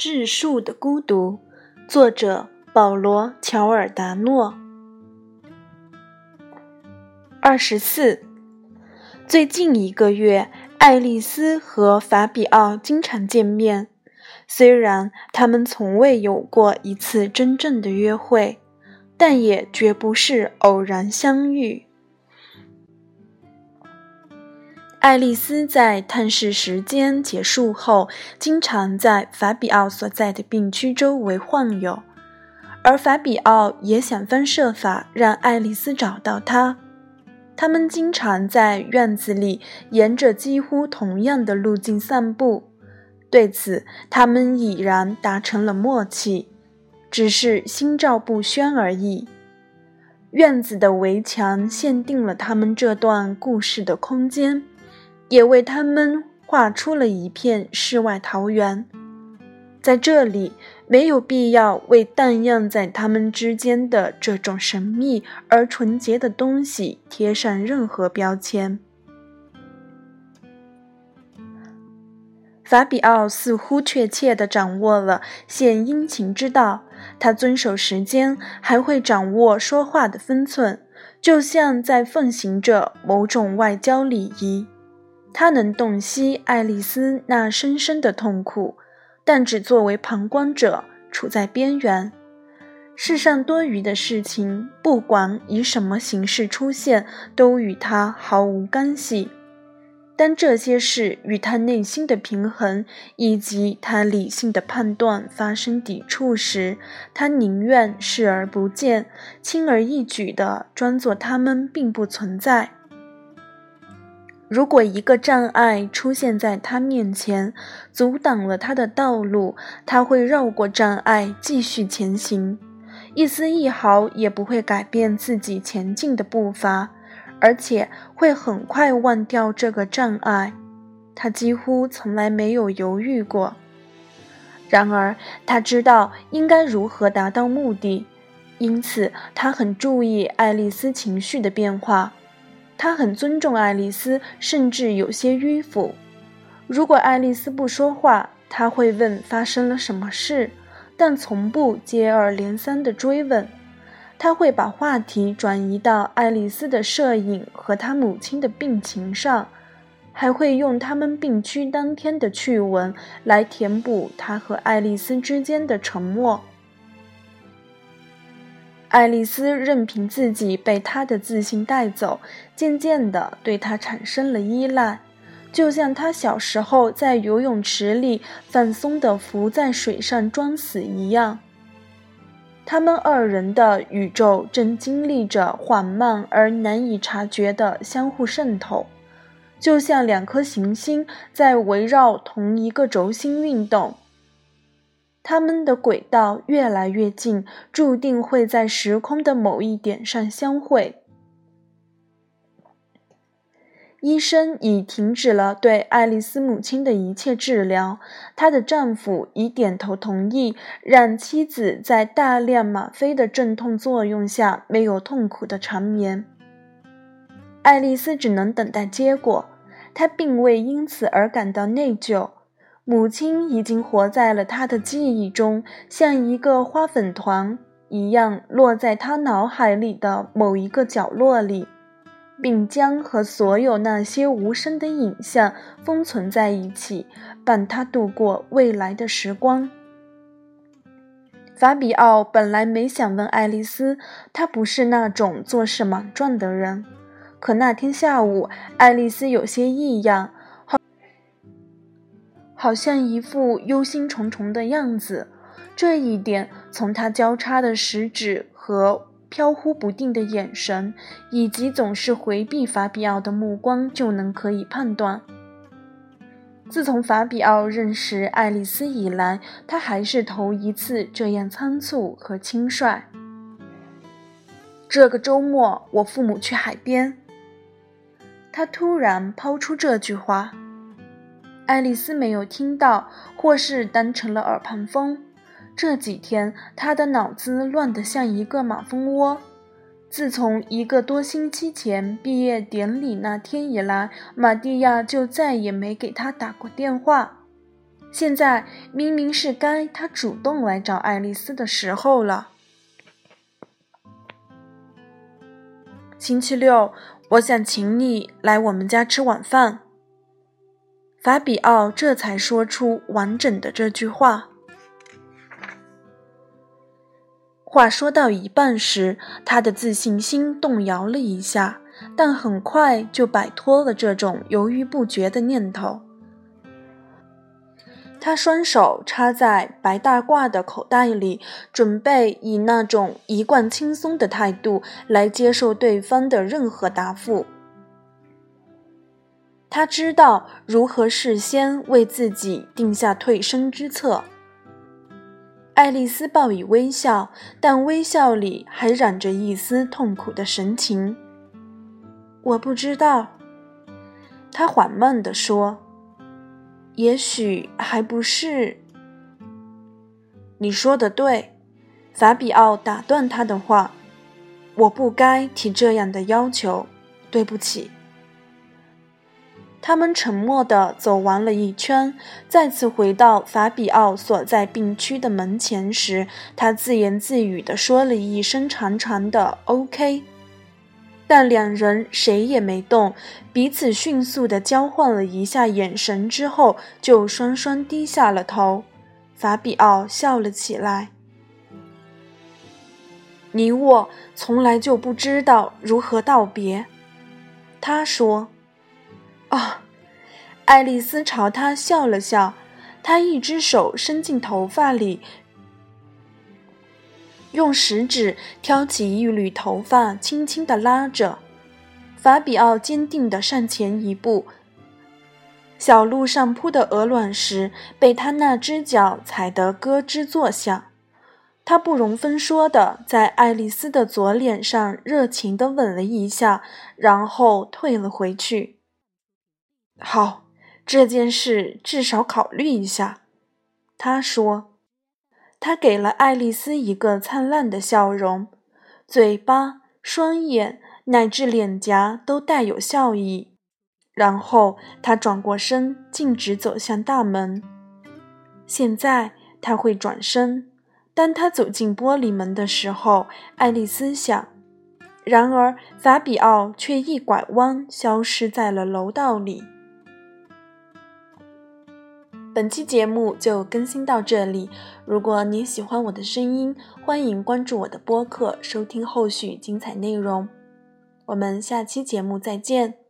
质数的孤独，作者保罗·乔尔达诺。二十四，最近一个月，爱丽丝和法比奥经常见面，虽然他们从未有过一次真正的约会，但也绝不是偶然相遇。爱丽丝在探视时间结束后，经常在法比奥所在的病区周围晃悠，而法比奥也想方设法让爱丽丝找到他。他们经常在院子里沿着几乎同样的路径散步，对此他们已然达成了默契，只是心照不宣而已。院子的围墙限定了他们这段故事的空间。也为他们画出了一片世外桃源，在这里没有必要为荡漾在他们之间的这种神秘而纯洁的东西贴上任何标签。法比奥似乎确切地掌握了献殷勤之道，他遵守时间，还会掌握说话的分寸，就像在奉行着某种外交礼仪。他能洞悉爱丽丝那深深的痛苦，但只作为旁观者，处在边缘。世上多余的事情，不管以什么形式出现，都与他毫无干系。当这些事与他内心的平衡以及他理性的判断发生抵触时，他宁愿视而不见，轻而易举地装作他们并不存在。如果一个障碍出现在他面前，阻挡了他的道路，他会绕过障碍继续前行，一丝一毫也不会改变自己前进的步伐，而且会很快忘掉这个障碍。他几乎从来没有犹豫过。然而，他知道应该如何达到目的，因此他很注意爱丽丝情绪的变化。他很尊重爱丽丝，甚至有些迂腐。如果爱丽丝不说话，他会问发生了什么事，但从不接二连三地追问。他会把话题转移到爱丽丝的摄影和她母亲的病情上，还会用他们病区当天的趣闻来填补他和爱丽丝之间的沉默。爱丽丝任凭自己被他的自信带走，渐渐地对他产生了依赖，就像他小时候在游泳池里放松地浮在水上装死一样。他们二人的宇宙正经历着缓慢而难以察觉的相互渗透，就像两颗行星在围绕同一个轴心运动。他们的轨道越来越近，注定会在时空的某一点上相会。医生已停止了对爱丽丝母亲的一切治疗，她的丈夫已点头同意，让妻子在大量吗啡的镇痛作用下没有痛苦的长眠。爱丽丝只能等待结果，她并未因此而感到内疚。母亲已经活在了他的记忆中，像一个花粉团一样落在他脑海里的某一个角落里，并将和所有那些无声的影像封存在一起，伴他度过未来的时光。法比奥本来没想问爱丽丝，他不是那种做事莽撞的人，可那天下午，爱丽丝有些异样。好像一副忧心忡忡的样子，这一点从他交叉的食指和飘忽不定的眼神，以及总是回避法比奥的目光就能可以判断。自从法比奥认识爱丽丝以来，他还是头一次这样仓促和轻率。这个周末，我父母去海边。他突然抛出这句话。爱丽丝没有听到，或是当成了耳旁风。这几天，她的脑子乱得像一个马蜂窝。自从一个多星期前毕业典礼那天以来，玛蒂亚就再也没给她打过电话。现在明明是该她主动来找爱丽丝的时候了。星期六，我想请你来我们家吃晚饭。法比奥这才说出完整的这句话。话说到一半时，他的自信心动摇了一下，但很快就摆脱了这种犹豫不决的念头。他双手插在白大褂的口袋里，准备以那种一贯轻松的态度来接受对方的任何答复。他知道如何事先为自己定下退身之策。爱丽丝报以微笑，但微笑里还染着一丝痛苦的神情。我不知道，他缓慢地说。也许还不是。你说的对，法比奥打断他的话。我不该提这样的要求，对不起。他们沉默地走完了一圈，再次回到法比奥所在病区的门前时，他自言自语地说了一声长长的 “OK”。但两人谁也没动，彼此迅速地交换了一下眼神之后，就双双低下了头。法比奥笑了起来：“你我从来就不知道如何道别。”他说：“啊。”爱丽丝朝他笑了笑，她一只手伸进头发里。用食指挑起一缕头发，轻轻地拉着。法比奥坚定地上前一步。小路上铺的鹅卵石被他那只脚踩得咯吱作响。他不容分说地在爱丽丝的左脸上热情地吻了一下，然后退了回去。好，这件事至少考虑一下，他说。他给了爱丽丝一个灿烂的笑容，嘴巴、双眼乃至脸颊都带有笑意。然后他转过身，径直走向大门。现在他会转身。当他走进玻璃门的时候，爱丽丝想。然而法比奥却一拐弯，消失在了楼道里。本期节目就更新到这里。如果你喜欢我的声音，欢迎关注我的播客，收听后续精彩内容。我们下期节目再见。